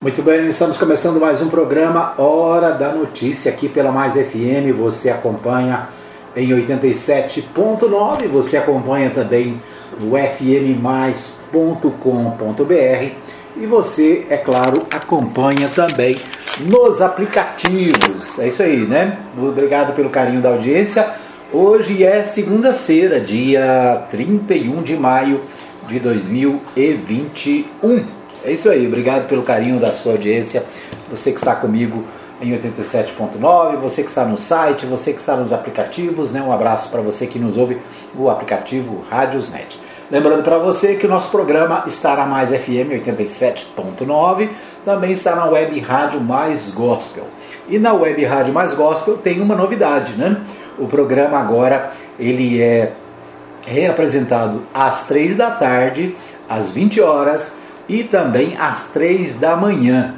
Muito bem, estamos começando mais um programa Hora da Notícia aqui pela Mais FM. Você acompanha em 87.9, você acompanha também no fmmais.com.br e você, é claro, acompanha também nos aplicativos. É isso aí, né? Obrigado pelo carinho da audiência. Hoje é segunda-feira, dia 31 de maio de 2021. É isso aí, obrigado pelo carinho da sua audiência, você que está comigo em 87.9, você que está no site, você que está nos aplicativos, né? um abraço para você que nos ouve no aplicativo Rádiosnet. Lembrando para você que o nosso programa está na Mais FM 87.9, também está na Web Rádio Mais Gospel. E na Web Rádio Mais Gospel tem uma novidade, né? O programa agora ele é reapresentado às 3 da tarde, às 20 horas e também às três da manhã.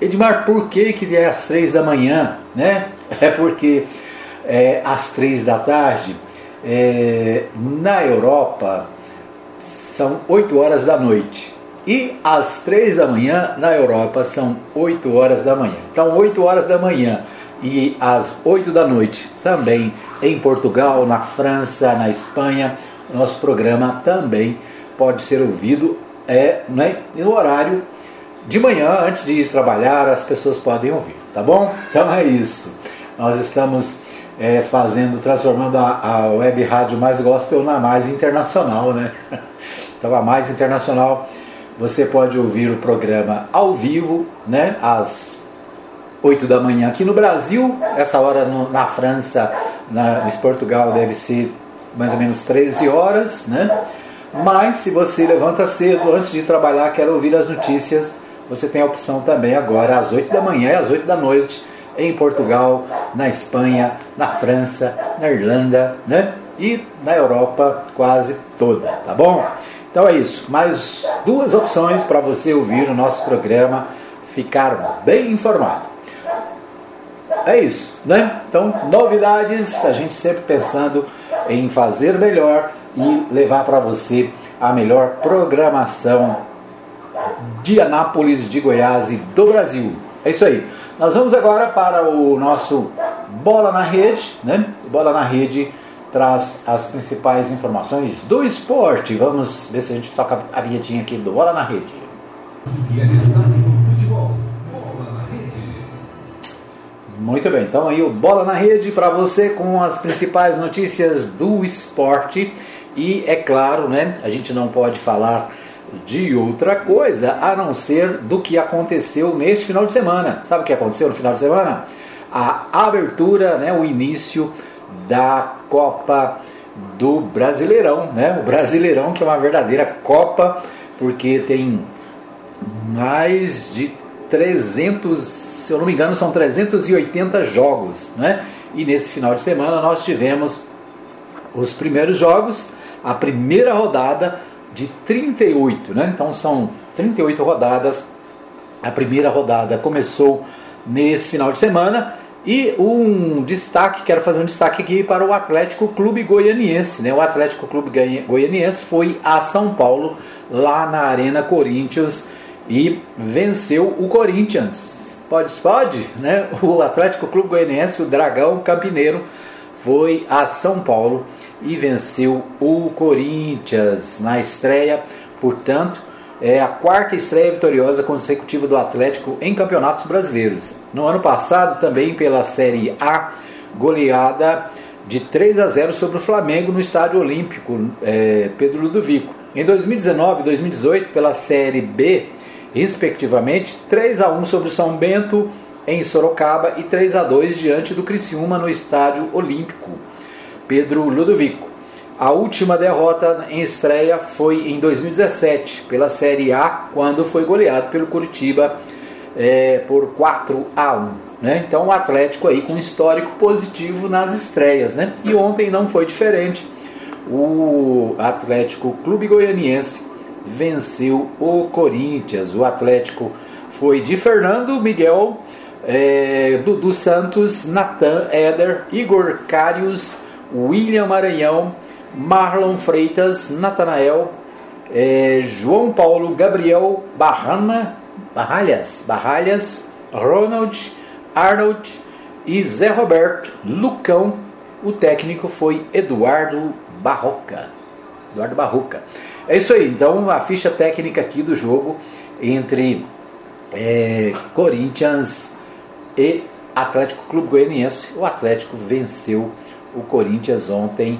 Edmar, por que, que é às três da manhã? Né? É porque é, às três da tarde, é, na Europa, são 8 horas da noite. E às três da manhã, na Europa, são 8 horas da manhã. Então, 8 horas da manhã e às 8 da noite, também em Portugal, na França, na Espanha, nosso programa também pode ser ouvido é né, no horário de manhã, antes de ir trabalhar, as pessoas podem ouvir, tá bom? Então é isso. Nós estamos é, fazendo, transformando a, a web rádio mais gospel na mais internacional, né? Então a mais internacional você pode ouvir o programa ao vivo, né? Às 8 da manhã aqui no Brasil, essa hora no, na França, na, em Portugal deve ser mais ou menos 13 horas, né? Mas se você levanta cedo antes de trabalhar, quer ouvir as notícias, você tem a opção também agora às 8 da manhã e às 8 da noite em Portugal, na Espanha, na França, na Irlanda, né? E na Europa quase toda, tá bom? Então é isso. Mais duas opções para você ouvir o nosso programa, ficar bem informado. É isso, né? Então, novidades, a gente sempre pensando em fazer melhor e levar para você a melhor programação de Anápolis, de Goiás e do Brasil. É isso aí. Nós vamos agora para o nosso Bola na Rede, né? Bola na Rede traz as principais informações do esporte. Vamos ver se a gente toca a vinhetinha aqui do Bola na Rede. Futebol. Bola na Rede. Muito bem, então aí o Bola na Rede para você com as principais notícias do esporte. E é claro, né, a gente não pode falar de outra coisa a não ser do que aconteceu neste final de semana. Sabe o que aconteceu no final de semana? A abertura, né, o início da Copa do Brasileirão, né? O Brasileirão que é uma verdadeira Copa porque tem mais de 300, se eu não me engano, são 380 jogos, né? E nesse final de semana nós tivemos os primeiros jogos a primeira rodada de 38, né? Então são 38 rodadas. A primeira rodada começou nesse final de semana e um destaque, quero fazer um destaque aqui para o Atlético Clube Goianiense, né? O Atlético Clube Goianiense foi a São Paulo lá na Arena Corinthians e venceu o Corinthians. Pode, pode, né? O Atlético Clube Goianiense, o Dragão Campineiro, foi a São Paulo e venceu o Corinthians na estreia. Portanto, é a quarta estreia vitoriosa consecutiva do Atlético em campeonatos brasileiros. No ano passado, também pela Série A, goleada de 3 a 0 sobre o Flamengo no Estádio Olímpico é, Pedro Ludovico. Em 2019 e 2018, pela Série B, respectivamente, 3 a 1 sobre o São Bento em Sorocaba e 3 a 2 diante do Criciúma no Estádio Olímpico. Pedro Ludovico. A última derrota em estreia foi em 2017, pela Série A, quando foi goleado pelo Curitiba é, por 4 a 1. Né? Então o Atlético aí com histórico positivo nas estreias. Né? E ontem não foi diferente. O Atlético Clube Goianiense venceu o Corinthians. O Atlético foi de Fernando Miguel, é, Dudu Santos, Natan Éder, Igor Carius, William Maranhão, Marlon Freitas, Natanael, é, João Paulo, Gabriel Barrama, Barralhas, Barralhas, Ronald, Arnold e Zé Roberto, Lucão. O técnico foi Eduardo Barroca. Eduardo Barroca. É isso aí, então a ficha técnica aqui do jogo entre é, Corinthians e Atlético Clube Goianiense. O Atlético venceu o Corinthians ontem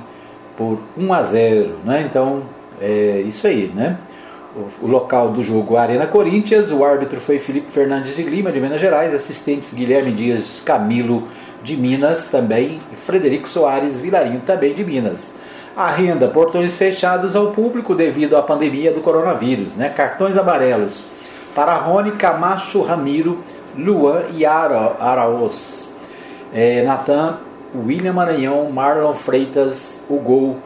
por 1 a 0, né? Então é isso aí, né? O, local do jogo Arena Corinthians, o árbitro foi Felipe Fernandes de Lima de Minas Gerais, assistentes Guilherme Dias Camilo de Minas também, e Frederico Soares Vilarinho também de Minas. A renda, portões fechados ao público devido à pandemia do coronavírus, né? Cartões amarelos para Rony Camacho Ramiro, Luan e Ara, Araos. É, Natan, William Maranhão, Marlon Freitas, o gol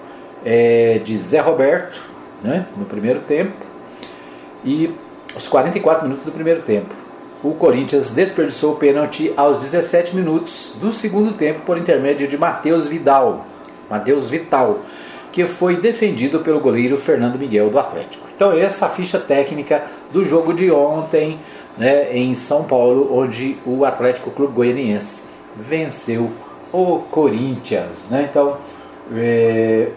é, de Zé Roberto, né, no primeiro tempo. E os 44 minutos do primeiro tempo. O Corinthians desperdiçou o pênalti aos 17 minutos do segundo tempo por intermédio de Matheus Vidal. Matheus Vital que foi defendido pelo goleiro Fernando Miguel do Atlético. Então essa ficha técnica do jogo de ontem né, em São Paulo, onde o Atlético Clube Goianiense venceu o Corinthians. Né? Então, é,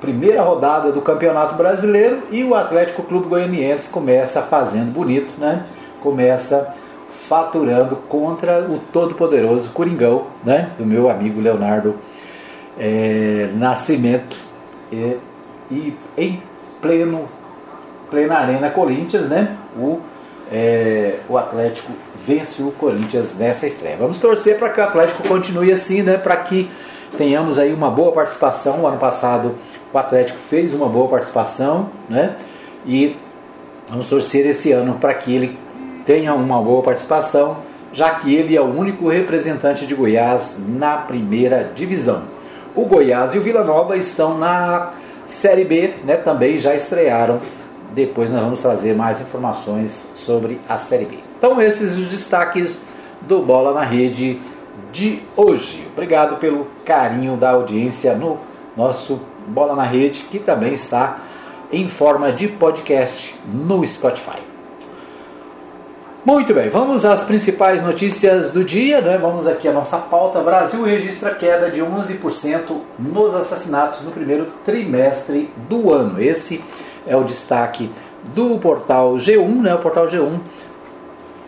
primeira rodada do Campeonato Brasileiro e o Atlético Clube Goianiense começa fazendo bonito, né? começa faturando contra o todo-poderoso Coringão, né? do meu amigo Leonardo é, Nascimento, e, e em pleno plena arena Corinthians, né? O, é, o Atlético vence o Corinthians nessa estreia. Vamos torcer para que o Atlético continue assim, né? Para que tenhamos aí uma boa participação. O ano passado o Atlético fez uma boa participação, né? E vamos torcer esse ano para que ele tenha uma boa participação, já que ele é o único representante de Goiás na primeira divisão. O Goiás e o Vila Nova estão na Série B, né, também já estrearam. Depois nós vamos trazer mais informações sobre a Série B. Então esses os destaques do Bola na Rede de hoje. Obrigado pelo carinho da audiência no nosso Bola na Rede, que também está em forma de podcast no Spotify. Muito bem, vamos às principais notícias do dia, né? Vamos aqui à nossa pauta. Brasil registra queda de 11% nos assassinatos no primeiro trimestre do ano. Esse é o destaque do portal G1, né? O portal G1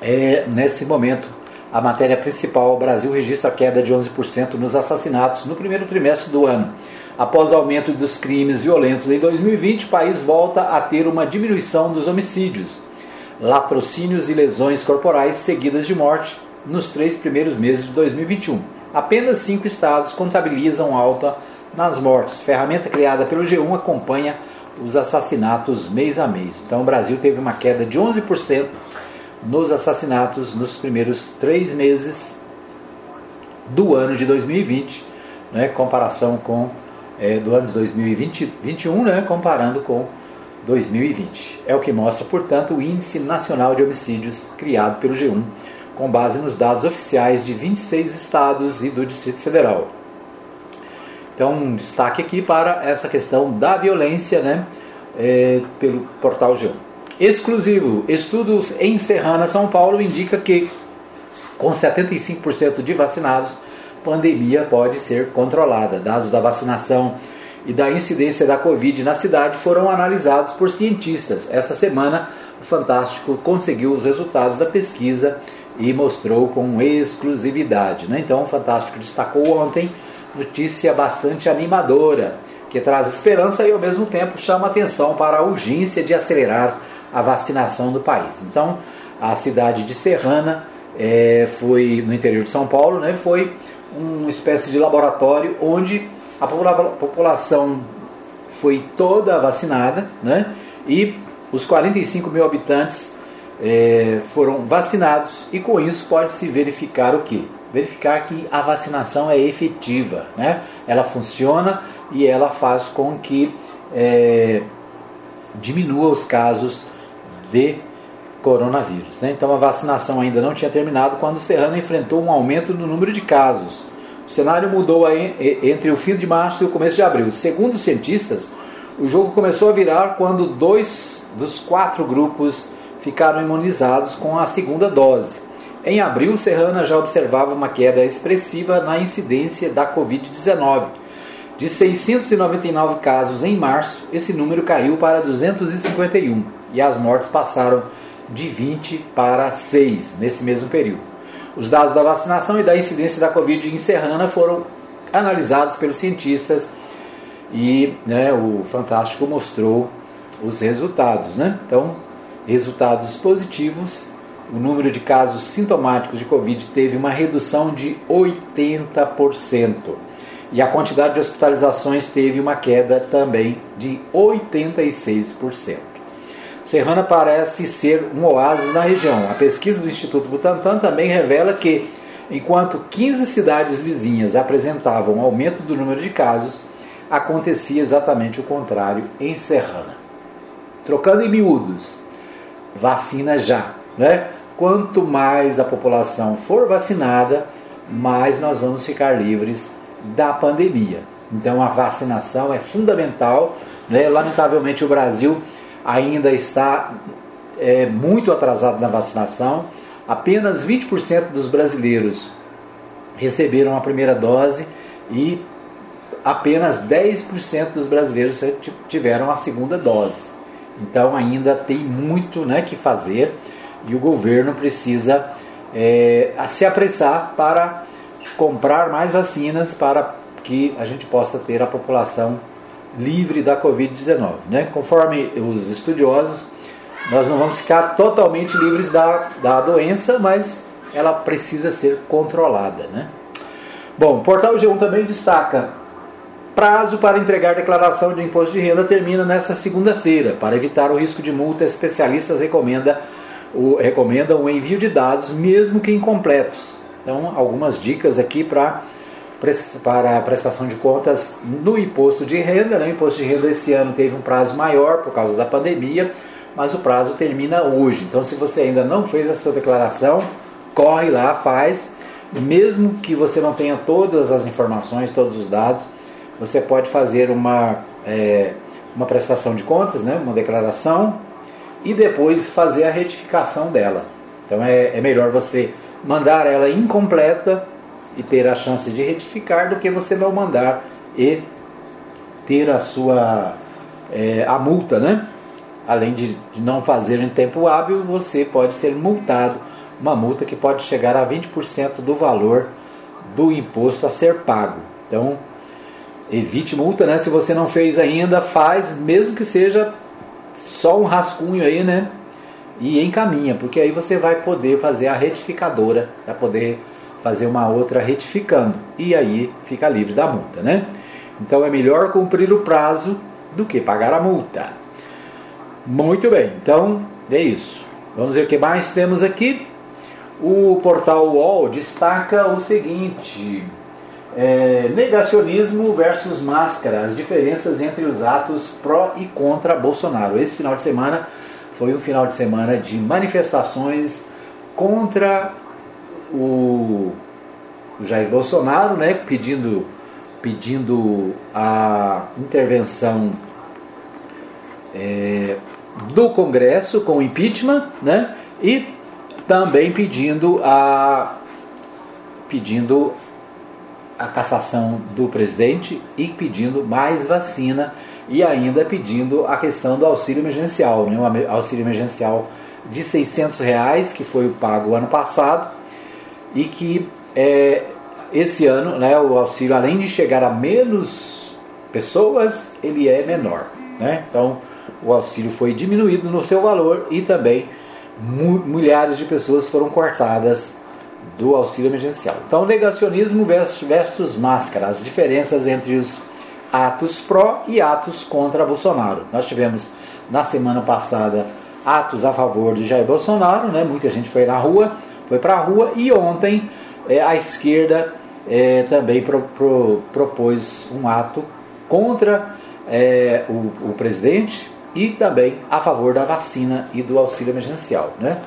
é nesse momento a matéria principal. O Brasil registra queda de 11% nos assassinatos no primeiro trimestre do ano. Após o aumento dos crimes violentos em 2020, o país volta a ter uma diminuição dos homicídios latrocínios e lesões corporais seguidas de morte nos três primeiros meses de 2021. Apenas cinco estados contabilizam alta nas mortes. Ferramenta criada pelo G1 acompanha os assassinatos mês a mês. Então o Brasil teve uma queda de 11% nos assassinatos nos primeiros três meses do ano de 2020, né, comparação com é, do ano de 2021, né, comparando com 2020. É o que mostra, portanto, o Índice Nacional de Homicídios criado pelo G1, com base nos dados oficiais de 26 estados e do Distrito Federal. Então, um destaque aqui para essa questão da violência né, é, pelo portal G1. Exclusivo: estudos em Serrana, São Paulo, indica que, com 75% de vacinados, pandemia pode ser controlada. Dados da vacinação e da incidência da Covid na cidade foram analisados por cientistas. Esta semana, o Fantástico conseguiu os resultados da pesquisa e mostrou com exclusividade. Né? Então, o Fantástico destacou ontem notícia bastante animadora, que traz esperança e ao mesmo tempo chama atenção para a urgência de acelerar a vacinação do país. Então, a cidade de Serrana é, foi no interior de São Paulo, né, foi uma espécie de laboratório onde a população foi toda vacinada, né? E os 45 mil habitantes é, foram vacinados e com isso pode-se verificar o que? Verificar que a vacinação é efetiva, né? Ela funciona e ela faz com que é, diminua os casos de coronavírus. Né? Então a vacinação ainda não tinha terminado quando o Serrano enfrentou um aumento no número de casos. O cenário mudou entre o fim de março e o começo de abril. Segundo os cientistas, o jogo começou a virar quando dois dos quatro grupos ficaram imunizados com a segunda dose. Em abril, Serrana já observava uma queda expressiva na incidência da Covid-19. De 699 casos em março, esse número caiu para 251 e as mortes passaram de 20 para 6 nesse mesmo período. Os dados da vacinação e da incidência da Covid em Serrana foram analisados pelos cientistas e né, o Fantástico mostrou os resultados. Né? Então, resultados positivos o número de casos sintomáticos de Covid teve uma redução de 80%. E a quantidade de hospitalizações teve uma queda também de 86%. Serrana parece ser um oásis na região. A pesquisa do Instituto Butantan também revela que, enquanto 15 cidades vizinhas apresentavam aumento do número de casos, acontecia exatamente o contrário em Serrana. Trocando em miúdos, vacina já, né? Quanto mais a população for vacinada, mais nós vamos ficar livres da pandemia. Então a vacinação é fundamental. Né? Lamentavelmente o Brasil ainda está é, muito atrasado na vacinação. Apenas 20% dos brasileiros receberam a primeira dose e apenas 10% dos brasileiros tiveram a segunda dose. Então ainda tem muito né, que fazer e o governo precisa é, se apressar para comprar mais vacinas para que a gente possa ter a população livre da Covid-19. Né? Conforme os estudiosos, nós não vamos ficar totalmente livres da, da doença, mas ela precisa ser controlada. Né? Bom, o portal G1 também destaca prazo para entregar declaração de imposto de renda termina nesta segunda-feira. Para evitar o risco de multa, especialistas recomendam o, recomendam o envio de dados, mesmo que incompletos. Então, algumas dicas aqui para para a prestação de contas no imposto de renda. Né? O imposto de renda esse ano teve um prazo maior por causa da pandemia, mas o prazo termina hoje. Então, se você ainda não fez a sua declaração, corre lá, faz. Mesmo que você não tenha todas as informações, todos os dados, você pode fazer uma, é, uma prestação de contas, né? uma declaração e depois fazer a retificação dela. Então é, é melhor você mandar ela incompleta e ter a chance de retificar do que você não mandar e ter a sua é, a multa, né? Além de, de não fazer em tempo hábil, você pode ser multado, uma multa que pode chegar a 20% do valor do imposto a ser pago. Então, evite multa, né? Se você não fez ainda, faz, mesmo que seja só um rascunho aí, né? E encaminha, porque aí você vai poder fazer a retificadora, para poder fazer uma outra retificando. E aí fica livre da multa, né? Então é melhor cumprir o prazo do que pagar a multa. Muito bem, então é isso. Vamos ver o que mais temos aqui. O portal UOL destaca o seguinte: é, negacionismo versus máscara, as diferenças entre os atos pró e contra Bolsonaro. Esse final de semana foi um final de semana de manifestações contra o Jair Bolsonaro, né, pedindo, pedindo a intervenção é, do Congresso com impeachment, né, e também pedindo a pedindo a cassação do presidente e pedindo mais vacina e ainda pedindo a questão do auxílio emergencial, né? o auxílio emergencial de 600 reais que foi pago ano passado e que é, esse ano né, o auxílio além de chegar a menos pessoas ele é menor, né? então o auxílio foi diminuído no seu valor e também milhares de pessoas foram cortadas do auxílio emergencial. Então, negacionismo versus, máscara, as diferenças entre os atos pró e atos contra Bolsonaro. Nós tivemos na semana passada atos a favor de Jair Bolsonaro, né? muita gente foi na rua, foi para a rua, e ontem é, a esquerda é, também pro, pro, propôs um ato contra é, o, o presidente e também a favor da vacina e do auxílio emergencial. Né?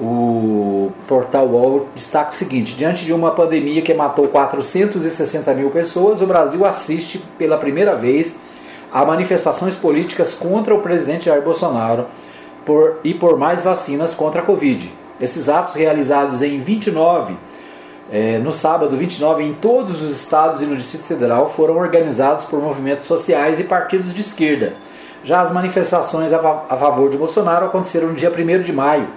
O portal UOL destaca o seguinte: diante de uma pandemia que matou 460 mil pessoas, o Brasil assiste pela primeira vez a manifestações políticas contra o presidente Jair Bolsonaro, por, e por mais vacinas contra a Covid. Esses atos realizados em 29, eh, no sábado 29, em todos os estados e no Distrito Federal, foram organizados por movimentos sociais e partidos de esquerda. Já as manifestações a, a favor de Bolsonaro aconteceram no dia 1 de maio,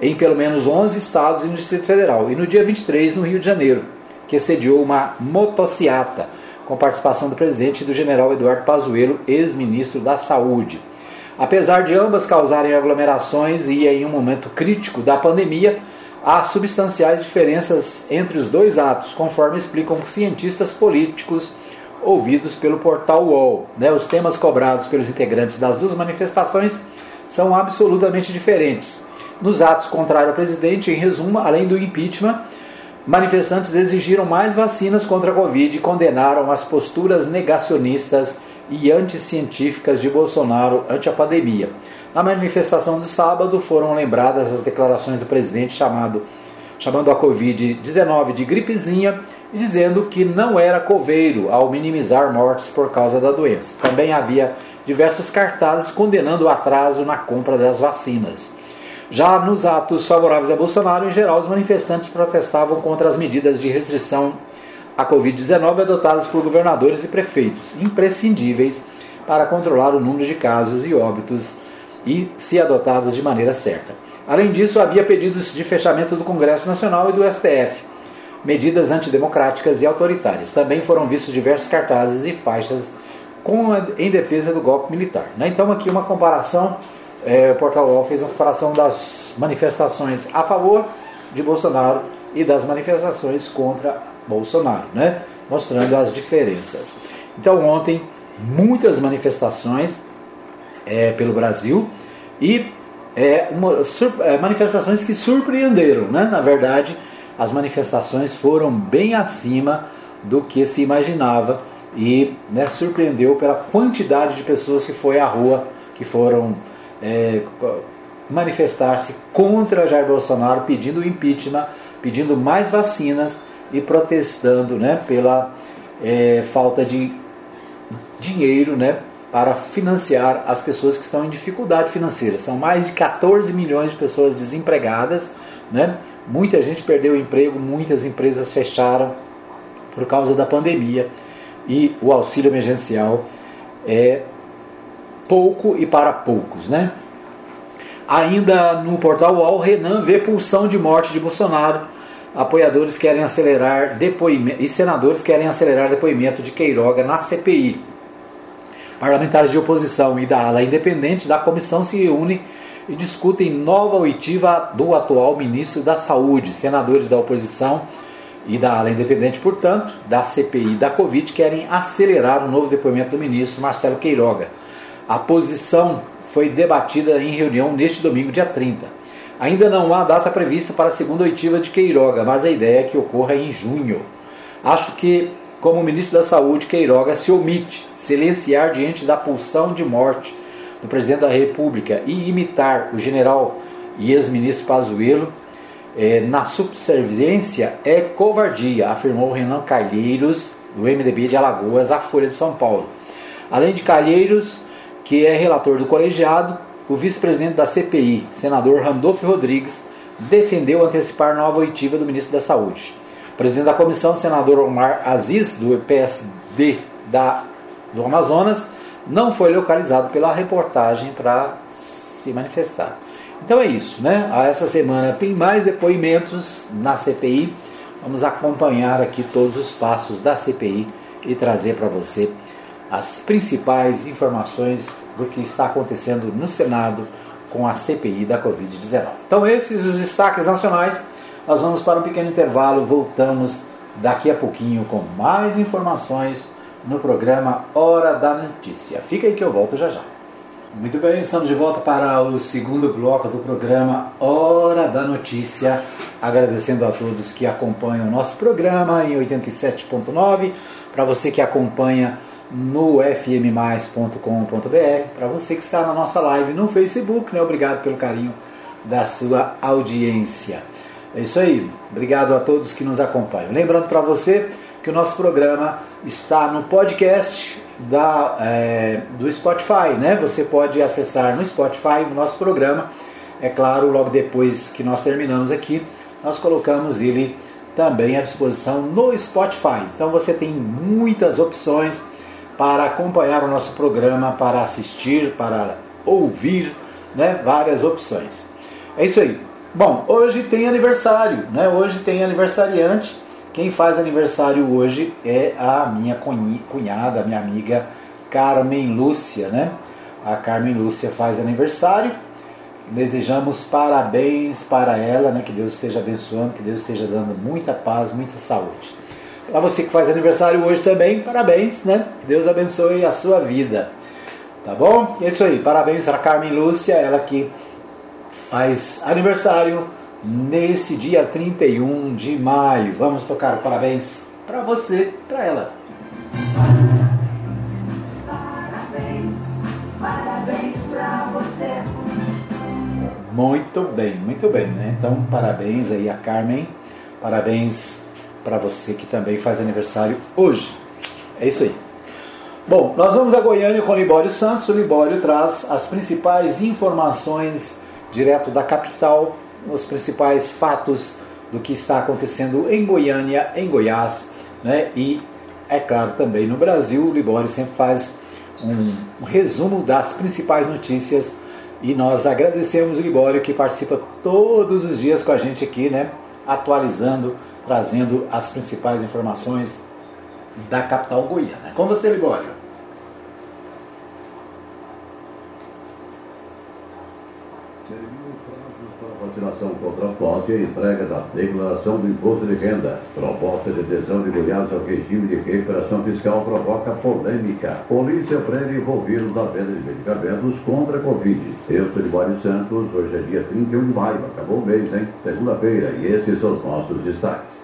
em pelo menos 11 estados e no Distrito Federal, e no dia 23 no Rio de Janeiro, que sediou uma motociata com participação do presidente e do general Eduardo Pazuello, ex-ministro da Saúde. Apesar de ambas causarem aglomerações e em um momento crítico da pandemia, há substanciais diferenças entre os dois atos, conforme explicam cientistas políticos ouvidos pelo portal UOL. Né? Os temas cobrados pelos integrantes das duas manifestações são absolutamente diferentes. Nos atos contrários ao presidente, em resumo, além do impeachment, manifestantes exigiram mais vacinas contra a Covid e condenaram as posturas negacionistas e anticientíficas de Bolsonaro ante a pandemia. Na manifestação do sábado foram lembradas as declarações do presidente chamado, chamando a Covid-19 de gripezinha e dizendo que não era coveiro ao minimizar mortes por causa da doença. Também havia diversos cartazes condenando o atraso na compra das vacinas. Já nos atos favoráveis a Bolsonaro, em geral, os manifestantes protestavam contra as medidas de restrição a Covid-19 adotadas por governadores e prefeitos, imprescindíveis para controlar o número de casos e óbitos e se adotadas de maneira certa. Além disso, havia pedidos de fechamento do Congresso Nacional e do STF, medidas antidemocráticas e autoritárias. Também foram vistos diversos cartazes e faixas com a, em defesa do golpe militar. Né? Então, aqui uma comparação: é, o Portal UOL fez uma comparação das manifestações a favor de Bolsonaro e das manifestações contra Bolsonaro, né? mostrando as diferenças. Então, ontem, muitas manifestações é, pelo Brasil e é, uma, sur, é, manifestações que surpreenderam. Né? Na verdade, as manifestações foram bem acima do que se imaginava e né, surpreendeu pela quantidade de pessoas que foi à rua, que foram é, manifestar-se contra Jair Bolsonaro, pedindo impeachment, pedindo mais vacinas e protestando né, pela é, falta de dinheiro né, para financiar as pessoas que estão em dificuldade financeira. São mais de 14 milhões de pessoas desempregadas, né? muita gente perdeu o emprego, muitas empresas fecharam por causa da pandemia e o auxílio emergencial é pouco e para poucos. Né? Ainda no portal UOL, Renan vê pulsão de morte de Bolsonaro apoiadores querem acelerar depoimento e senadores querem acelerar depoimento de Queiroga na CPI. Parlamentares de oposição e da ala independente da comissão se reúnem e discutem nova oitiva do atual ministro da Saúde. Senadores da oposição e da ala independente, portanto, da CPI da Covid, querem acelerar o novo depoimento do ministro Marcelo Queiroga. A posição foi debatida em reunião neste domingo, dia 30. Ainda não há data prevista para a segunda oitiva de Queiroga, mas a ideia é que ocorra em junho. Acho que, como ministro da Saúde, Queiroga se omite silenciar diante da pulsão de morte do presidente da República e imitar o general e ex-ministro Pazuello é, na subserviência é covardia, afirmou Renan Calheiros, do MDB de Alagoas, à Folha de São Paulo. Além de Calheiros, que é relator do colegiado, o vice-presidente da CPI, senador Randolfo Rodrigues, defendeu antecipar nova oitiva do ministro da Saúde. O presidente da comissão, senador Omar Aziz, do PSD da, do Amazonas, não foi localizado pela reportagem para se manifestar. Então é isso, né? Essa semana tem mais depoimentos na CPI. Vamos acompanhar aqui todos os passos da CPI e trazer para você as principais informações do que está acontecendo no Senado com a CPI da Covid-19. Então, esses os destaques nacionais. Nós vamos para um pequeno intervalo, voltamos daqui a pouquinho com mais informações no programa Hora da Notícia. Fica aí que eu volto já já. Muito bem, estamos de volta para o segundo bloco do programa Hora da Notícia. Agradecendo a todos que acompanham o nosso programa em 87.9, para você que acompanha no fmmais.com.br. Para você que está na nossa live no Facebook, né? obrigado pelo carinho da sua audiência. É isso aí, obrigado a todos que nos acompanham. Lembrando para você que o nosso programa está no podcast da, é, do Spotify, né? Você pode acessar no Spotify o nosso programa. É claro, logo depois que nós terminamos aqui, nós colocamos ele também à disposição no Spotify. Então você tem muitas opções para acompanhar o nosso programa, para assistir, para ouvir, né? Várias opções. É isso aí. Bom, hoje tem aniversário, né? Hoje tem aniversariante. Quem faz aniversário hoje é a minha cunhada, minha amiga Carmen Lúcia, né? A Carmen Lúcia faz aniversário. Desejamos parabéns para ela, né? Que Deus esteja abençoando, que Deus esteja dando muita paz, muita saúde. Para você que faz aniversário hoje também, parabéns, né? Deus abençoe a sua vida. Tá bom? É isso aí. Parabéns para Carmen Lúcia, ela que faz aniversário nesse dia 31 de maio. Vamos tocar parabéns para você, para ela. Parabéns, parabéns para você. Muito bem, muito bem, né? Então, parabéns aí a Carmen, parabéns para você que também faz aniversário hoje. É isso aí. Bom, nós vamos a Goiânia com o Libório Santos. O Libório traz as principais informações direto da capital, os principais fatos do que está acontecendo em Goiânia, em Goiás, né? e, é claro, também no Brasil. O Libório sempre faz um, um resumo das principais notícias e nós agradecemos o Libório que participa todos os dias com a gente aqui, né? atualizando, trazendo as principais informações da capital goiana. Com você, Libório. vacinação contra a entrega da declaração do imposto de renda. Proposta de adesão de Goiás ao regime de recuperação fiscal provoca polêmica. Polícia prende envolvidos na venda de medicamentos contra a Covid. Eu sou Mário Santos, hoje é dia 31 de maio, acabou o mês, hein? Segunda-feira, e esses são os nossos destaques.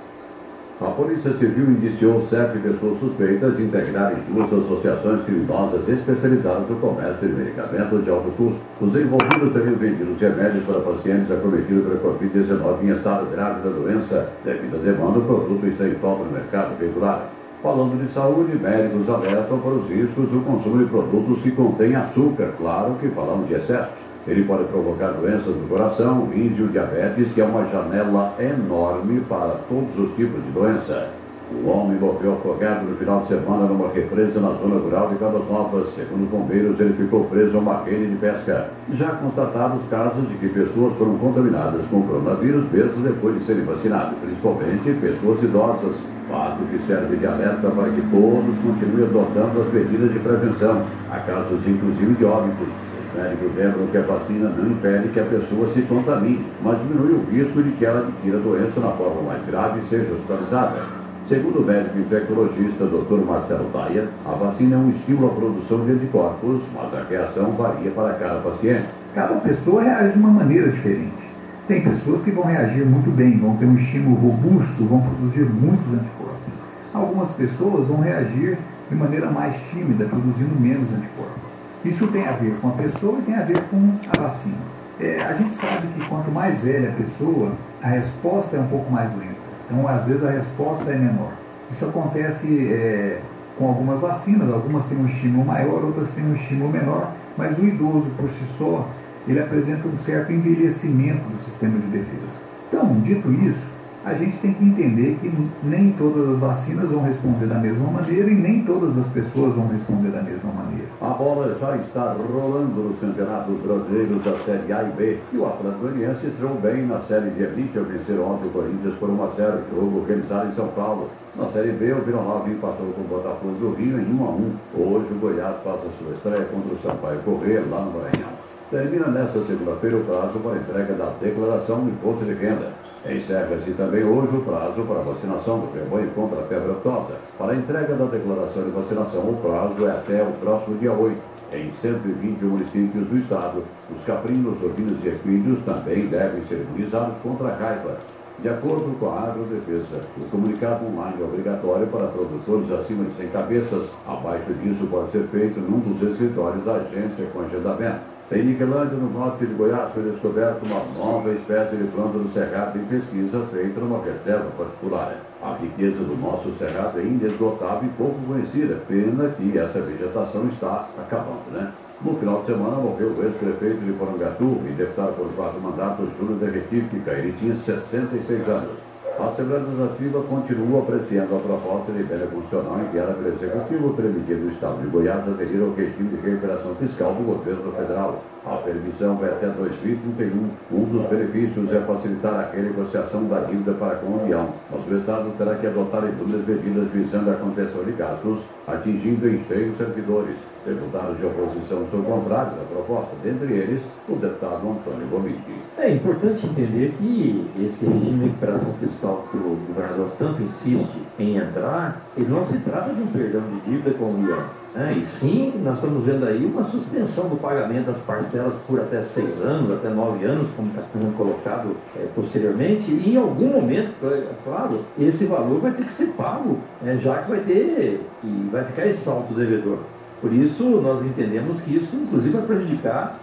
A Polícia Civil indiciou sete pessoas suspeitas de integrarem duas associações criminosas especializadas no comércio de medicamentos de alto custo. Os envolvidos teriam vendido remédios para pacientes acometidos pela Covid-19 em estado grave da doença. Devido à demanda, o produto está em falta no mercado veicular. Falando de saúde, médicos alertam para os riscos do consumo de produtos que contêm açúcar. Claro que falamos de excessos. Ele pode provocar doenças do coração, e diabetes, que é uma janela enorme para todos os tipos de doença. O homem morreu afogado no final de semana numa represa na zona rural de Cabas Novas. Segundo bombeiros, ele ficou preso a uma rede de pesca. Já constatados casos de que pessoas foram contaminadas com coronavírus mesmo depois de serem vacinadas, principalmente pessoas idosas. Fato que serve de alerta para que todos continuem adotando as medidas de prevenção. Há casos, inclusive, de óbitos. Médicos lembram que a vacina não impede que a pessoa se contamine, mas diminui o risco de que ela adquira doença na forma mais grave e seja hospitalizada. Segundo o médico infectologista Dr. Marcelo Taia, a vacina é um estímulo à produção de anticorpos, mas a reação varia para cada paciente. Cada pessoa reage de uma maneira diferente. Tem pessoas que vão reagir muito bem, vão ter um estímulo robusto, vão produzir muitos anticorpos. Algumas pessoas vão reagir de maneira mais tímida, produzindo menos anticorpos. Isso tem a ver com a pessoa e tem a ver com a vacina. É, a gente sabe que quanto mais velha a pessoa, a resposta é um pouco mais lenta. Então, às vezes, a resposta é menor. Isso acontece é, com algumas vacinas, algumas têm um estímulo maior, outras têm um estímulo menor, mas o idoso, por si só, ele apresenta um certo envelhecimento do sistema de defesa. Então, dito isso, a gente tem que entender que nem todas as vacinas vão responder da mesma maneira e nem todas as pessoas vão responder da mesma maneira. A bola já está rolando nos campeonatos brasileiros da Série A e B. E o Atlético Goianiense estreou bem na Série de Elite ao vencer ontem o Corinthians por 1 a 0, jogo realizado em São Paulo. Na Série B, o Vila Nova empatou com o Botafogo do Rio em 1 a 1. Hoje o Goiás faz a sua estreia contra o Sampaio Corrêa, lá no Maranhão. Termina nesta segunda-feira o prazo para entrega da declaração do imposto de renda. Encerra-se também hoje o prazo para vacinação do rebanho contra a febre aftosa. Para a entrega da declaração de vacinação, o prazo é até o próximo dia 8. Em 120 municípios do estado, os caprinos, ovinos e equídeos também devem ser imunizados contra a raiva. De acordo com a Agrodefesa, o comunicado online é obrigatório para produtores acima de 100 cabeças. Abaixo disso pode ser feito num dos escritórios da agência com agendamento. Em Niquelândia, no norte de Goiás, foi descoberta uma nova espécie de planta do cerrado em pesquisa feita numa reserva particular. A riqueza do nosso cerrado é inesgotável e pouco conhecida. Pena que essa vegetação está acabando, né? No final de semana morreu o ex-prefeito de Porangatu e deputado por quatro mandatos, Júlio Derretífica. Ele tinha 66 anos. A Assembleia Legislativa continua apreciando a proposta de emenda constitucional enviada pelo Executivo permitindo o Estado de Goiás aderir ao regime de recuperação fiscal do governo federal. A permissão vai até 2031. Um dos benefícios é facilitar a renegociação da dívida para com a União, mas o Estado terá que adotar inúmeras medidas visando a contenção de gastos, atingindo em cheio servidores. Deputados de oposição são contrários à proposta, dentre eles o deputado Antônio Gomiti. É importante entender que esse regime de recuperação fiscal que o governador tanto insiste em entrar, ele não se trata de um perdão de dívida com a União é, e sim, nós estamos vendo aí uma suspensão do pagamento das parcelas por até seis anos, até nove anos, como está sendo colocado é, posteriormente, e em algum momento, é, claro, esse valor vai ter que ser pago, é, já que vai ter e vai ficar esse salto devedor. Por isso, nós entendemos que isso, inclusive, vai prejudicar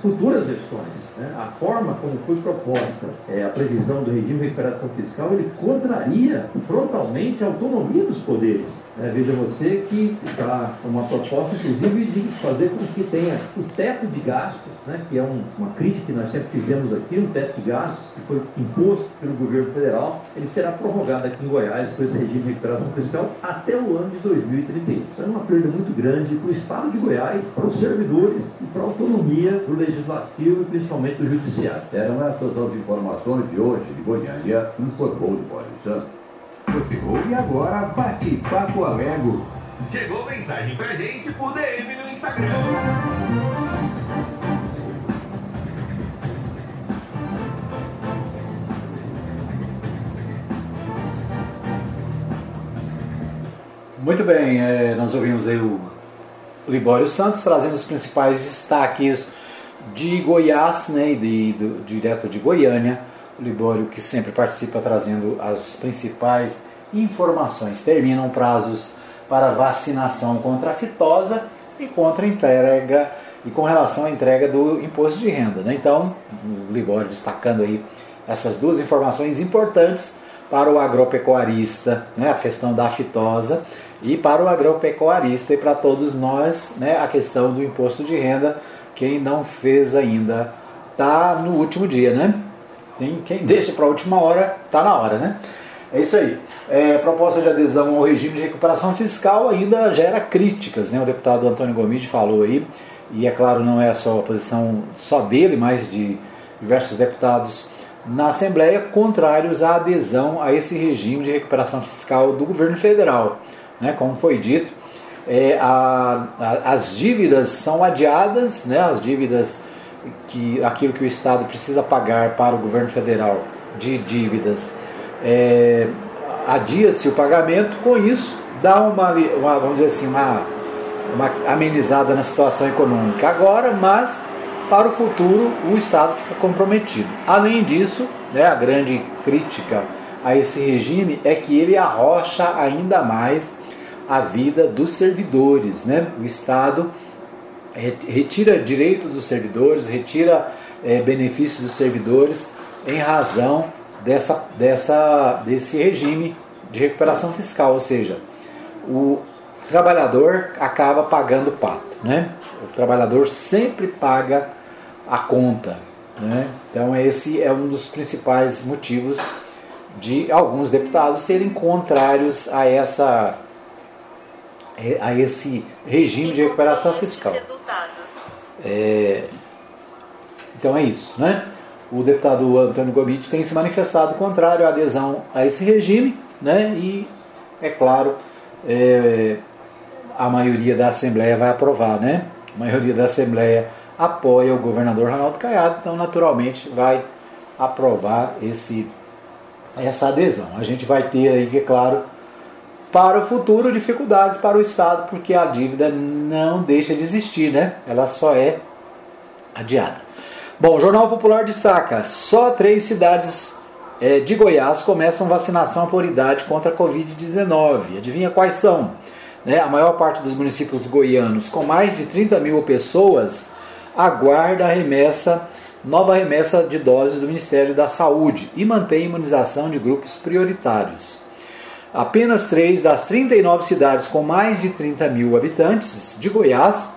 futuras gestões. Né? A forma como foi proposta é, a previsão do regime de recuperação fiscal, ele contraria frontalmente a autonomia dos poderes. É, veja você que está uma proposta, inclusive, de fazer com que tenha o teto de gastos, né, que é um, uma crítica que nós sempre fizemos aqui, um teto de gastos que foi imposto pelo governo federal, ele será prorrogado aqui em Goiás com esse regime de recuperação fiscal até o ano de 2031. Isso é uma perda muito grande para o Estado de Goiás, para os servidores e para a autonomia do Legislativo e principalmente do Judiciário. Eram essas as informações de hoje de Goiânia, informou de Boris Santos. Você ouve agora Bate-Papo Alego. Chegou mensagem pra gente por DM no Instagram. Muito bem, é, nós ouvimos aí o Libório Santos trazendo os principais destaques de Goiás, né, de, do, direto de Goiânia Libório, que sempre participa trazendo as principais informações. Terminam prazos para vacinação contra a fitosa e contra a entrega e com relação à entrega do imposto de renda. Né? Então, o Libório destacando aí essas duas informações importantes para o agropecuarista, né? a questão da fitosa e para o agropecuarista e para todos nós né? a questão do imposto de renda. Quem não fez ainda está no último dia, né? Tem, quem deixa para a última hora, está na hora, né? É isso aí. É, proposta de adesão ao regime de recuperação fiscal ainda gera críticas, né? O deputado Antônio Gomide falou aí, e é claro, não é só a posição só dele, mas de diversos deputados na Assembleia contrários à adesão a esse regime de recuperação fiscal do governo federal. Né? Como foi dito, é, a, a, as dívidas são adiadas, né? as dívidas que aquilo que o Estado precisa pagar para o governo federal de dívidas é, adia-se o pagamento, com isso dá uma, uma, vamos dizer assim, uma, uma amenizada na situação econômica agora, mas para o futuro o Estado fica comprometido. Além disso, né, a grande crítica a esse regime é que ele arrocha ainda mais a vida dos servidores. Né? O Estado retira direito dos servidores, retira é, benefícios dos servidores em razão dessa, dessa, desse regime de recuperação fiscal, ou seja, o trabalhador acaba pagando o pato, né? O trabalhador sempre paga a conta, né? Então esse é um dos principais motivos de alguns deputados serem contrários a essa a esse regime de recuperação fiscal. É, então é isso, né? O deputado Antônio Gomit tem se manifestado contrário à adesão a esse regime, né? E é claro, é, a maioria da Assembleia vai aprovar, né? A maioria da Assembleia apoia o governador Ronaldo Caiado, então naturalmente vai aprovar esse, essa adesão. A gente vai ter aí, é claro, para o futuro dificuldades para o Estado, porque a dívida não deixa de existir, né? Ela só é adiada. Bom, o Jornal Popular destaca: só três cidades é, de Goiás começam vacinação por idade contra a Covid-19. Adivinha quais são? Né? A maior parte dos municípios goianos, com mais de 30 mil pessoas, aguarda a remessa, nova remessa de doses do Ministério da Saúde e mantém imunização de grupos prioritários. Apenas três das 39 cidades com mais de 30 mil habitantes de Goiás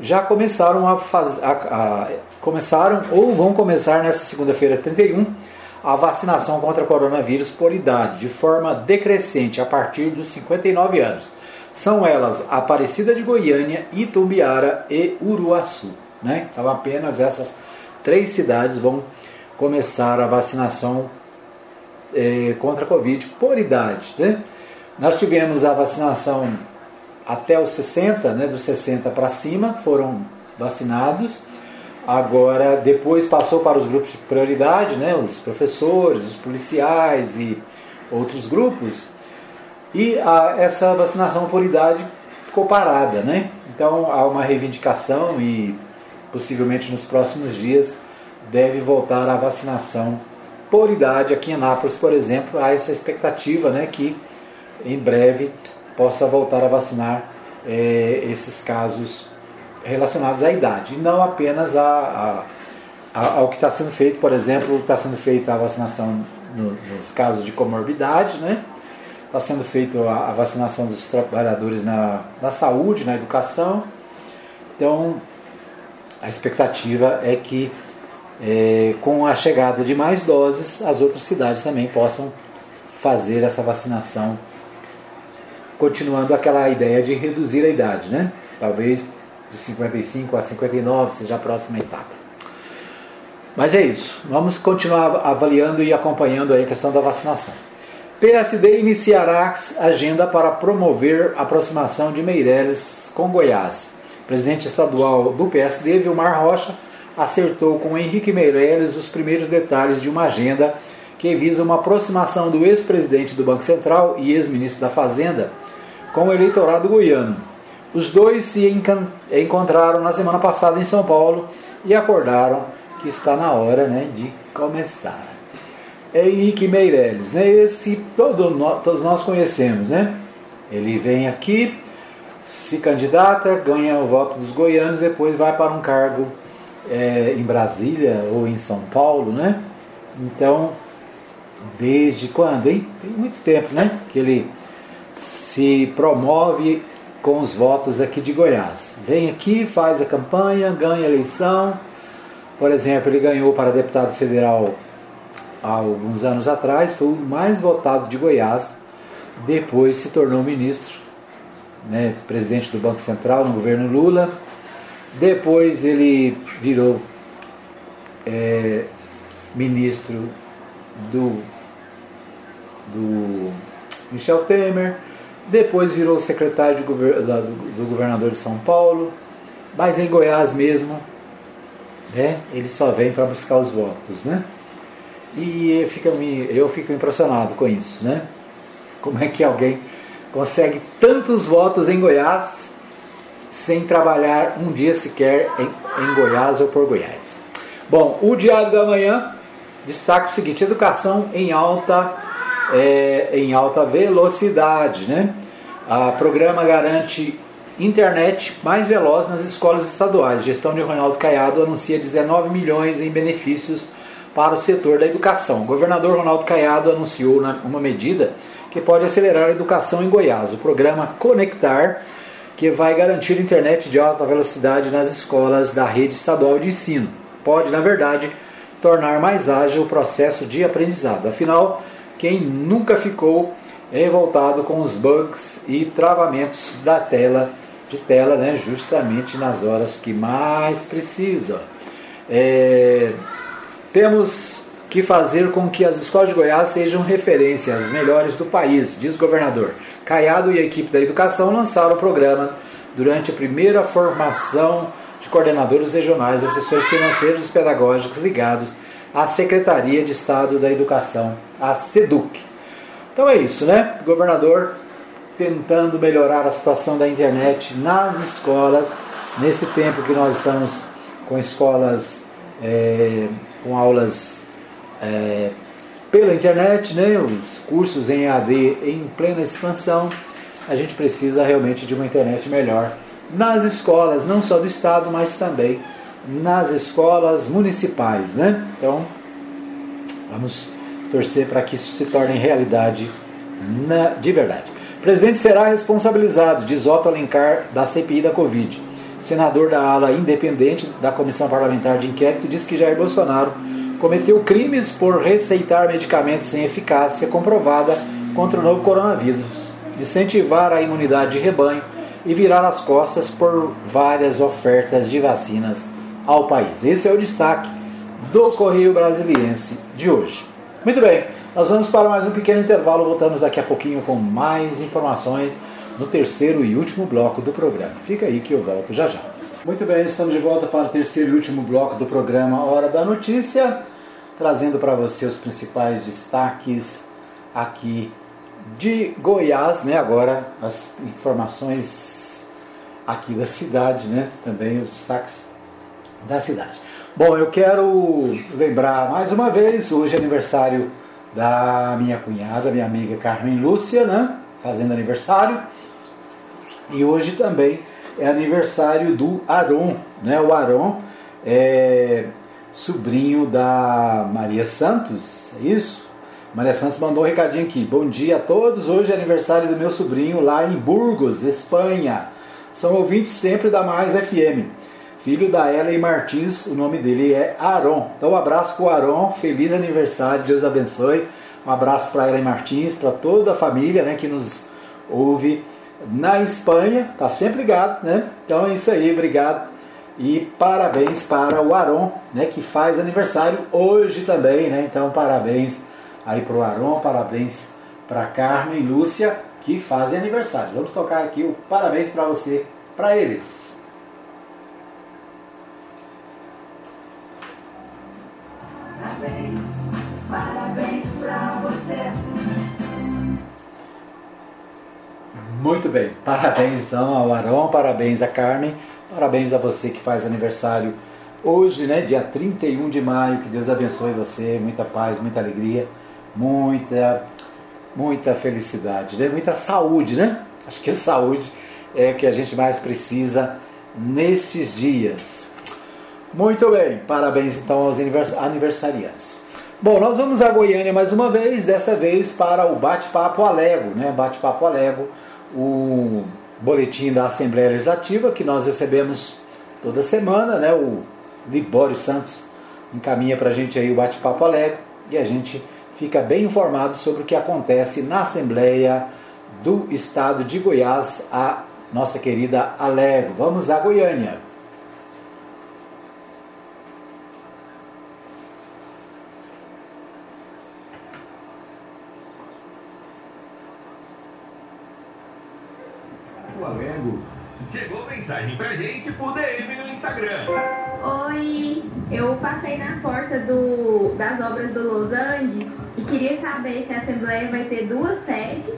já começaram a, faz, a, a começaram ou vão começar nesta segunda-feira 31 a vacinação contra coronavírus por idade, de forma decrescente a partir dos 59 anos. São elas Aparecida de Goiânia, Itumbiara e Uruaçu. Né? Então apenas essas três cidades vão começar a vacinação é, contra a Covid por idade. Né? Nós tivemos a vacinação até os 60, né, dos 60 para cima, foram vacinados. Agora, depois passou para os grupos de prioridade, né, os professores, os policiais e outros grupos. E a, essa vacinação por idade ficou parada, né? Então há uma reivindicação e possivelmente nos próximos dias deve voltar a vacinação por idade aqui em Anápolis, por exemplo, há essa expectativa, né, que em breve possa voltar a vacinar é, esses casos relacionados à idade, e não apenas a, a, a, ao que está sendo feito, por exemplo, está sendo feita a vacinação no, nos casos de comorbidade, né? Está sendo feita a, a, vacinação dos trabalhadores na, na saúde, na educação. Então, a expectativa é que é, com a chegada de mais doses, as outras cidades também possam fazer essa vacinação, continuando aquela ideia de reduzir a idade, né? Talvez de 55 a 59 seja a próxima etapa. Mas é isso. Vamos continuar avaliando e acompanhando a questão da vacinação. PSD iniciará agenda para promover a aproximação de Meireles com Goiás. Presidente estadual do PSD, Vilmar Rocha, acertou com Henrique Meirelles os primeiros detalhes de uma agenda que visa uma aproximação do ex-presidente do Banco Central e ex-ministro da Fazenda com o eleitorado goiano. Os dois se encontraram na semana passada em São Paulo e acordaram que está na hora né, de começar. Henrique Meirelles, né? esse todo, todos nós conhecemos. Né? Ele vem aqui, se candidata, ganha o voto dos goianos, depois vai para um cargo é, em Brasília ou em São Paulo, né? Então, desde quando, hein? Tem muito tempo, né? Que ele se promove com os votos aqui de Goiás. Vem aqui, faz a campanha, ganha a eleição. Por exemplo, ele ganhou para deputado federal há alguns anos atrás, foi o mais votado de Goiás. Depois se tornou ministro, né, presidente do Banco Central no governo Lula depois ele virou é, ministro do, do Michel Temer, depois virou secretário de do, do, governador de São Paulo, mas em Goiás mesmo, né, ele só vem para buscar os votos, né? E fica, eu fico impressionado com isso, né? Como é que alguém consegue tantos votos em Goiás sem trabalhar um dia sequer em, em Goiás ou por Goiás. Bom, o Diário da Manhã destaca o seguinte: educação em alta, é, em alta velocidade. Né? O programa garante internet mais veloz nas escolas estaduais. Gestão de Ronaldo Caiado anuncia 19 milhões em benefícios para o setor da educação. O governador Ronaldo Caiado anunciou uma medida que pode acelerar a educação em Goiás. O programa Conectar que vai garantir internet de alta velocidade nas escolas da rede estadual de ensino. Pode, na verdade, tornar mais ágil o processo de aprendizado. Afinal, quem nunca ficou revoltado com os bugs e travamentos da tela de tela, né, justamente nas horas que mais precisa. É, temos que fazer com que as escolas de Goiás sejam referência, as melhores do país, diz o governador. Caiado e a equipe da educação lançaram o programa durante a primeira formação de coordenadores regionais, assessores financeiros e pedagógicos ligados à Secretaria de Estado da Educação, a SEDUC. Então é isso, né? Governador tentando melhorar a situação da internet nas escolas, nesse tempo que nós estamos com escolas é, com aulas é, pela internet, né, os cursos em AD em plena expansão, a gente precisa realmente de uma internet melhor nas escolas, não só do Estado, mas também nas escolas municipais, né? Então, vamos torcer para que isso se torne realidade na, de verdade. O presidente será responsabilizado, diz Otto Alencar, da CPI da Covid. Senador da ala independente da Comissão Parlamentar de Inquérito diz que Jair Bolsonaro cometeu crimes por receitar medicamentos sem eficácia comprovada contra o novo coronavírus, incentivar a imunidade de rebanho e virar as costas por várias ofertas de vacinas ao país. Esse é o destaque do Correio Brasiliense de hoje. Muito bem, nós vamos para mais um pequeno intervalo, voltamos daqui a pouquinho com mais informações no terceiro e último bloco do programa. Fica aí que eu volto já já. Muito bem, estamos de volta para o terceiro e último bloco do programa Hora da Notícia, trazendo para você os principais destaques aqui de Goiás, né? Agora as informações aqui da cidade, né? Também os destaques da cidade. Bom, eu quero lembrar mais uma vez, hoje é aniversário da minha cunhada, minha amiga Carmen Lúcia, né? Fazendo aniversário. E hoje também é aniversário do Aron, né? O Aron é sobrinho da Maria Santos, é isso? Maria Santos mandou um recadinho aqui. Bom dia a todos. Hoje é aniversário do meu sobrinho lá em Burgos, Espanha. São ouvintes sempre da Mais FM. Filho da Ellen Martins, o nome dele é Aron. Então, um abraço para o Aron. Feliz aniversário, Deus abençoe. Um abraço para Ellen Martins, para toda a família né, que nos ouve na Espanha. Tá sempre ligado, né? Então é isso aí, obrigado. E parabéns para o Aron, né, que faz aniversário hoje também, né? Então, parabéns aí para o Aron, parabéns para Carmen e Lúcia, que fazem aniversário. Vamos tocar aqui o parabéns para você, para eles. Muito bem, parabéns então ao Aron, parabéns a Carmen, parabéns a você que faz aniversário hoje, né, dia 31 de maio. Que Deus abençoe você, muita paz, muita alegria, muita, muita felicidade, né? muita saúde, né? Acho que saúde é o que a gente mais precisa nestes dias. Muito bem, parabéns então aos aniversariantes. Bom, nós vamos a Goiânia mais uma vez, dessa vez para o Bate-Papo Alego, né? Bate-Papo Alego, o boletim da Assembleia Legislativa que nós recebemos toda semana, né? O Libório Santos encaminha para a gente aí o Bate-Papo Alego e a gente fica bem informado sobre o que acontece na Assembleia do Estado de Goiás, a nossa querida Alego. Vamos a Goiânia. Do, das obras do Los Angeles e queria saber se a Assembleia vai ter duas sedes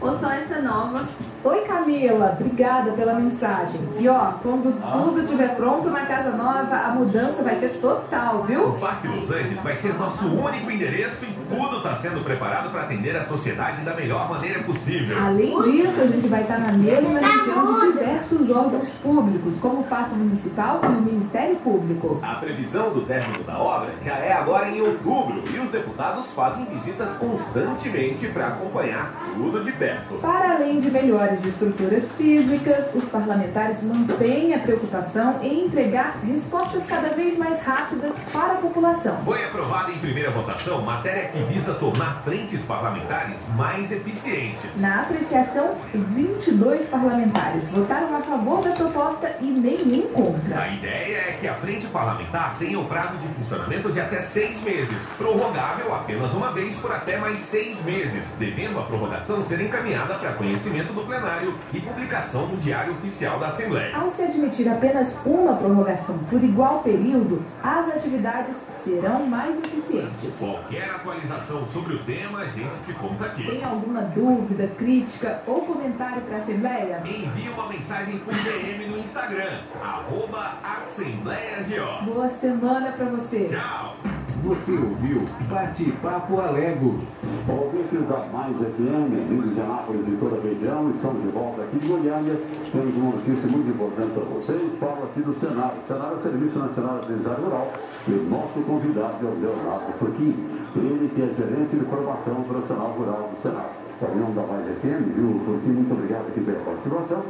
ou só essa nova. Oi Camila, obrigada pela mensagem. E ó, quando tudo estiver pronto na casa nova, a mudança vai ser total, O viu? Parque Los Angeles vai ser nosso único endereço e tudo está sendo preparado para atender a sociedade da melhor maneira possível. Além disso, a gente vai estar na mesma região de diversos órgãos públicos, como o Paço Municipal e o Ministério Público. A previsão do término da obra já é agora em outubro e os deputados fazem visitas constantemente para acompanhar tudo de perto. Para além de melhores estruturas físicas, os parlamentares mantêm a preocupação em entregar respostas cada vez mais rápidas para a população. Foi aprovada em primeira votação matéria que visa tornar frentes parlamentares mais eficientes. Na apreciação, 22 parlamentares votaram a favor da proposta e nenhum contra. A ideia é que a frente parlamentar tenha o prazo de funcionamento de até seis meses, prorrogável apenas uma vez por até mais seis meses, devendo a prorrogação ser encaminhada para conhecimento do plenário e publicação no Diário Oficial da Assembleia. Ao se admitir apenas uma prorrogação por igual período, as atividades serão mais eficientes. Qualquer atualização sobre o tema, a gente te conta aqui. Tem alguma dúvida, crítica ou comentário para a Assembleia? Envie uma mensagem por DM no Instagram, arroba Assembleia. Boa semana para você! Tchau! Você ouviu Bate-Papo Alego. Ouvintes da Mais FM, Rio de Anápolis e toda a região, estamos de volta aqui de Goiânia. Temos uma notícia muito importante para vocês. Fala aqui do Senado. O Senado é o Serviço Nacional de Aprendizagem Rural. E o nosso convidado é o Leonardo Furquim. Ele que é gerente de formação operacional rural do Senado. Reunião da Mais FM, viu, Furquim? Muito obrigado aqui pela participação.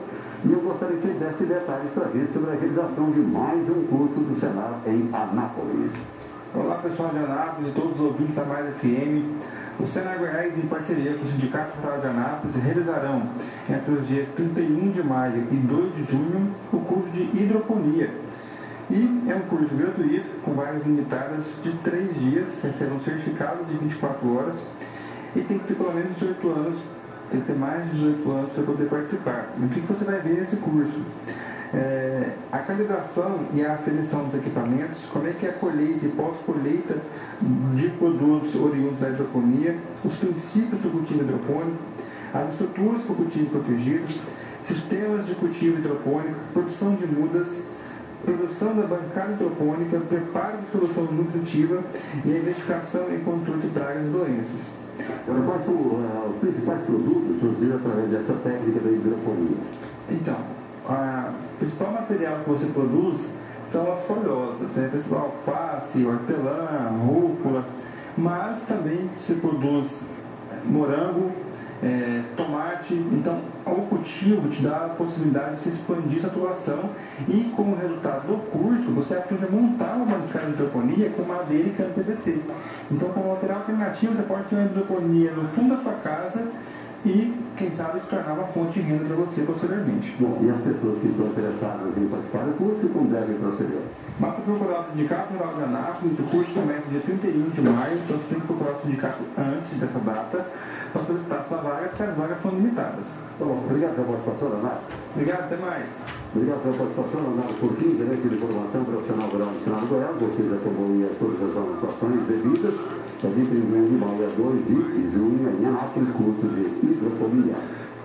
E eu gostaria que desse detalhes para a gente sobre a realização de mais um curso do Senado em Anápolis. Pessoal de Anápolis e todos os ouvintes da Mais FM. O Senado Goiás, em parceria com o Sindicato Rural de Anápolis, realizarão entre os dias 31 de maio e 2 de junho o curso de hidroponia. E é um curso gratuito, com vagas limitadas de 3 dias, recebe um certificado de 24 horas e tem que ter pelo menos 18 anos, tem que ter mais de 18 anos para poder participar. E o que você vai ver nesse curso? É, a calibração e a aferição dos equipamentos, como é que é a colheita e pós-colheita de produtos oriundos da hidroponia, os princípios do cultivo hidropônico, as estruturas para o cultivo protegido, sistemas de cultivo hidropônico, produção de mudas, produção da bancada hidropônica, preparo de solução nutritiva e a identificação e controle de pragas e doenças. Agora, quais são uh, os principais produtos surgidos através dessa técnica da hidroponia? Então, a principal material que você produz são as folhosas, né? Pessoal, alface, hortelã, rúcula, mas também se produz morango, é, tomate. Então, o cultivo te dá a possibilidade de se expandir essa atuação e, como resultado do curso, você aprende a montar uma bancada de hidroponia com madeira e cano PVC. Então, como material alternativo, você pode ter uma hidroponia no fundo da sua casa e, quem sabe, se tornar uma fonte de renda para você posteriormente. Bom, e as pessoas que estão interessadas em participar do curso, como devem proceder? Basta procurar o Sindicato Rural de Anápolis, o curso começa dia 31 de maio, então você tem que procurar o sindicato antes dessa data para solicitar sua vaga, porque as vagas são limitadas. Tá bom, obrigado pela participação, Leonardo. Obrigado, até mais. Obrigado pela participação, Leonardo Porquinho, gerente de formação profissional rural do Senado Goiás. Você já tomou todas as anotações devidas. É de 31 de maio a 2 de junho, em Anápolis, curso de hidroponia.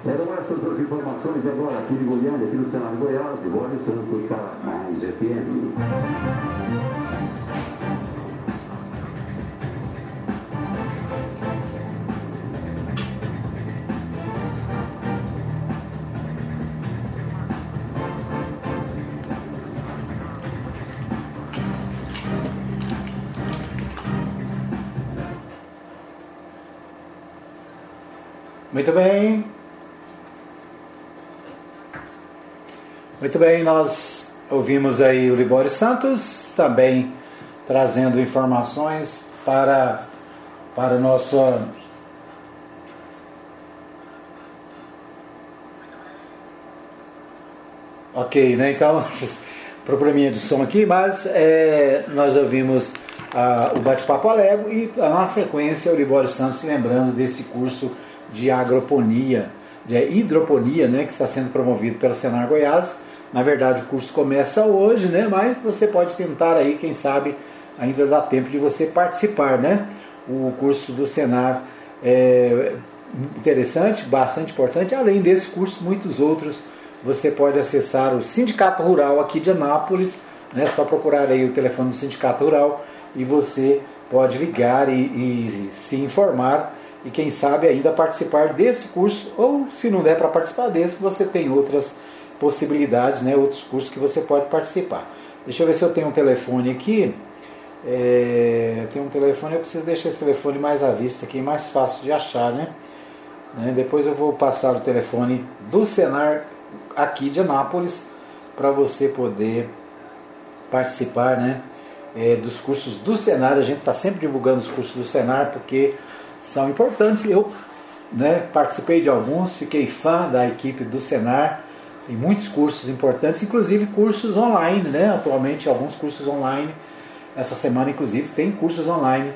Eram essas as informações de agora aqui de Goiânia, aqui no Senado Goiás, de Boris Santos para Mais FM. Muito bem. Muito bem, nós ouvimos aí o Libório Santos, também trazendo informações para, para o nosso. Ok, né? Então, probleminha de som aqui, mas é, nós ouvimos ah, o Bate-Papo Alego e na sequência o Libório Santos lembrando desse curso de agroponia, de hidroponia, né, que está sendo promovido pelo Senar Goiás. Na verdade, o curso começa hoje, né, mas você pode tentar aí, quem sabe, ainda dá tempo de você participar, né? O curso do Senar é interessante, bastante importante. Além desse curso, muitos outros você pode acessar o Sindicato Rural aqui de Anápolis, né? Só procurar aí o telefone do Sindicato Rural e você pode ligar e, e se informar e quem sabe ainda participar desse curso, ou se não der para participar desse, você tem outras possibilidades, né, outros cursos que você pode participar. Deixa eu ver se eu tenho um telefone aqui. É, tem um telefone, eu preciso deixar esse telefone mais à vista aqui, mais fácil de achar, né? né? Depois eu vou passar o telefone do Senar aqui de Anápolis para você poder participar, né? É, dos cursos do Senar. A gente está sempre divulgando os cursos do Senar porque são importantes. Eu né, participei de alguns, fiquei fã da equipe do Senar. Tem muitos cursos importantes, inclusive cursos online, né? Atualmente alguns cursos online. Essa semana, inclusive, tem cursos online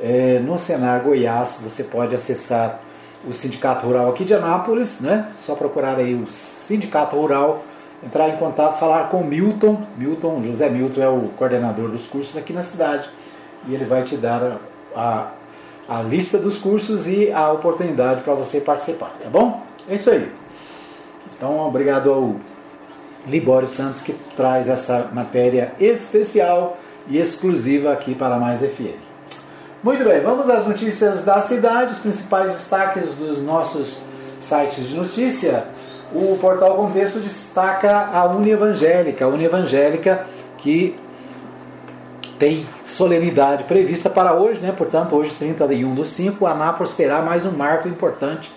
é, no Senar Goiás. Você pode acessar o Sindicato Rural aqui de Anápolis, né? Só procurar aí o Sindicato Rural, entrar em contato, falar com o Milton. Milton, José Milton é o coordenador dos cursos aqui na cidade e ele vai te dar a, a lista dos cursos e a oportunidade para você participar, tá bom? É isso aí. Então, obrigado ao Libório Santos que traz essa matéria especial e exclusiva aqui para Mais FM. Muito bem, vamos às notícias da cidade, os principais destaques dos nossos sites de notícia. O portal Contexto destaca a Unievangélica, a Unievangélica que tem solenidade prevista para hoje, né? portanto, hoje, 31 do 5, a Anápolis terá mais um marco importante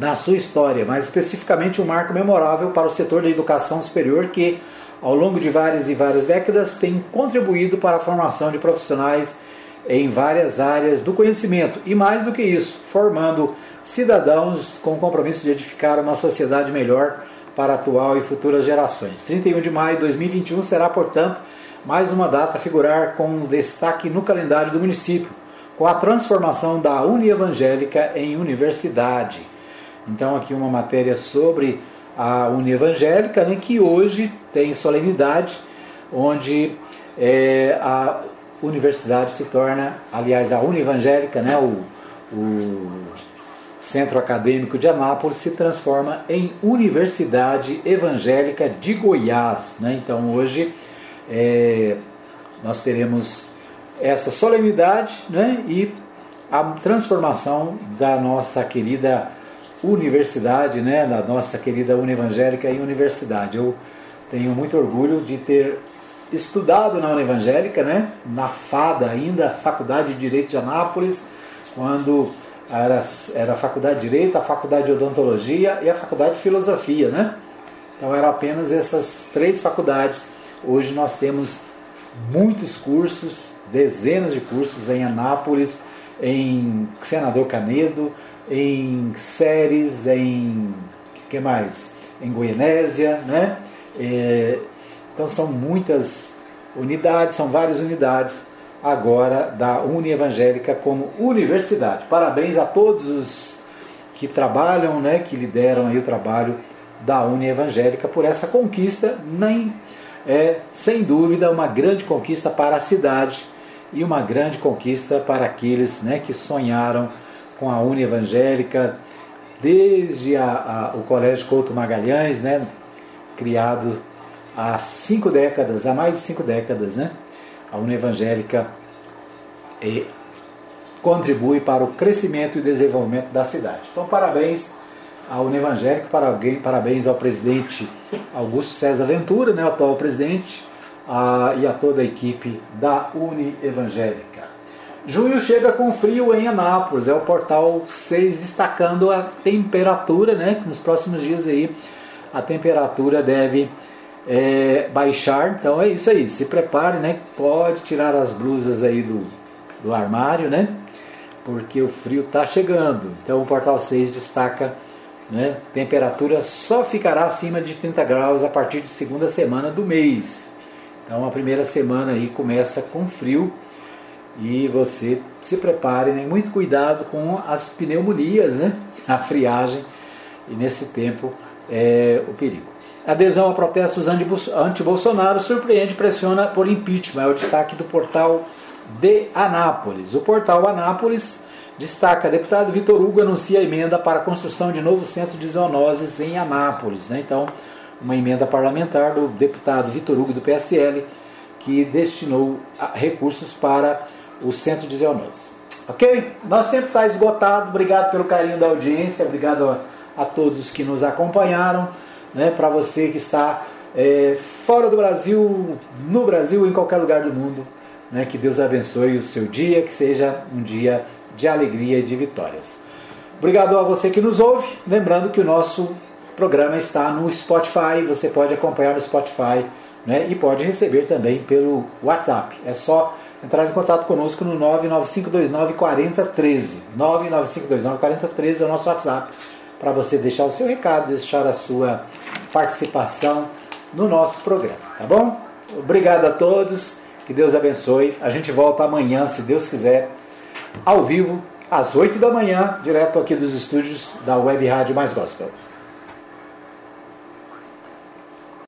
na sua história, mais especificamente um marco memorável para o setor da educação superior que, ao longo de várias e várias décadas, tem contribuído para a formação de profissionais em várias áreas do conhecimento e, mais do que isso, formando cidadãos com o compromisso de edificar uma sociedade melhor para atual e futuras gerações. 31 de maio de 2021 será, portanto, mais uma data a figurar com destaque no calendário do município, com a transformação da Unievangélica em universidade. Então, aqui uma matéria sobre a Unievangélica, né, que hoje tem solenidade, onde é, a universidade se torna, aliás, a Unievangélica, né, o, o Centro Acadêmico de Anápolis, se transforma em Universidade Evangélica de Goiás. Né? Então, hoje é, nós teremos essa solenidade né, e a transformação da nossa querida universidade, né, da nossa querida Univangélica em universidade. Eu tenho muito orgulho de ter estudado na Univangélica, né, na FADA ainda, Faculdade de Direito de Anápolis, quando era, era a Faculdade de Direito, a Faculdade de Odontologia e a Faculdade de Filosofia, né? Então eram apenas essas três faculdades Hoje nós temos muitos cursos, dezenas de cursos em Anápolis, em Senador Canedo, em Séries, em que mais? Em Goianésia, né? É, então são muitas unidades, são várias unidades agora da Uni Evangélica como universidade. Parabéns a todos os que trabalham, né, que lideram aí o trabalho da Uni Evangélica por essa conquista, nem é, sem dúvida, uma grande conquista para a cidade e uma grande conquista para aqueles né, que sonharam com a Uni Evangélica desde a, a, o Colégio Couto Magalhães, né, criado há cinco décadas, há mais de cinco décadas, né, a Uni Evangélica e contribui para o crescimento e desenvolvimento da cidade. Então, parabéns a Univangélica, parabéns ao presidente Augusto César Ventura, né, atual presidente, a, e a toda a equipe da Uni Evangélica. Junho chega com frio em Anápolis, é o portal 6 destacando a temperatura, né, que nos próximos dias aí a temperatura deve é, baixar, então é isso aí, se prepare, né, pode tirar as blusas aí do, do armário, né, porque o frio está chegando. Então o portal 6 destaca né? Temperatura só ficará acima de 30 graus a partir de segunda semana do mês. Então a primeira semana aí começa com frio e você se prepare, né? muito cuidado com as pneumonias, né? a friagem e nesse tempo é o perigo. Adesão a protestos anti-Bolsonaro surpreende e pressiona por impeachment. É o destaque do portal de Anápolis. O portal Anápolis Destaca, deputado Vitor Hugo anuncia emenda para a construção de novo centro de zoonoses em Anápolis. Né? Então, uma emenda parlamentar do deputado Vitor Hugo do PSL, que destinou recursos para o centro de zoonoses. Ok? Nosso tempo está esgotado. Obrigado pelo carinho da audiência, obrigado a, a todos que nos acompanharam. Né? Para você que está é, fora do Brasil, no Brasil, em qualquer lugar do mundo, né? que Deus abençoe o seu dia, que seja um dia de alegria e de vitórias. Obrigado a você que nos ouve. Lembrando que o nosso programa está no Spotify, você pode acompanhar no Spotify né, e pode receber também pelo WhatsApp. É só entrar em contato conosco no 995294013. 995294013 é o nosso WhatsApp para você deixar o seu recado, deixar a sua participação no nosso programa, tá bom? Obrigado a todos, que Deus abençoe. A gente volta amanhã, se Deus quiser ao vivo, às 8 da manhã, direto aqui dos estúdios da Web Rádio Mais Gospel.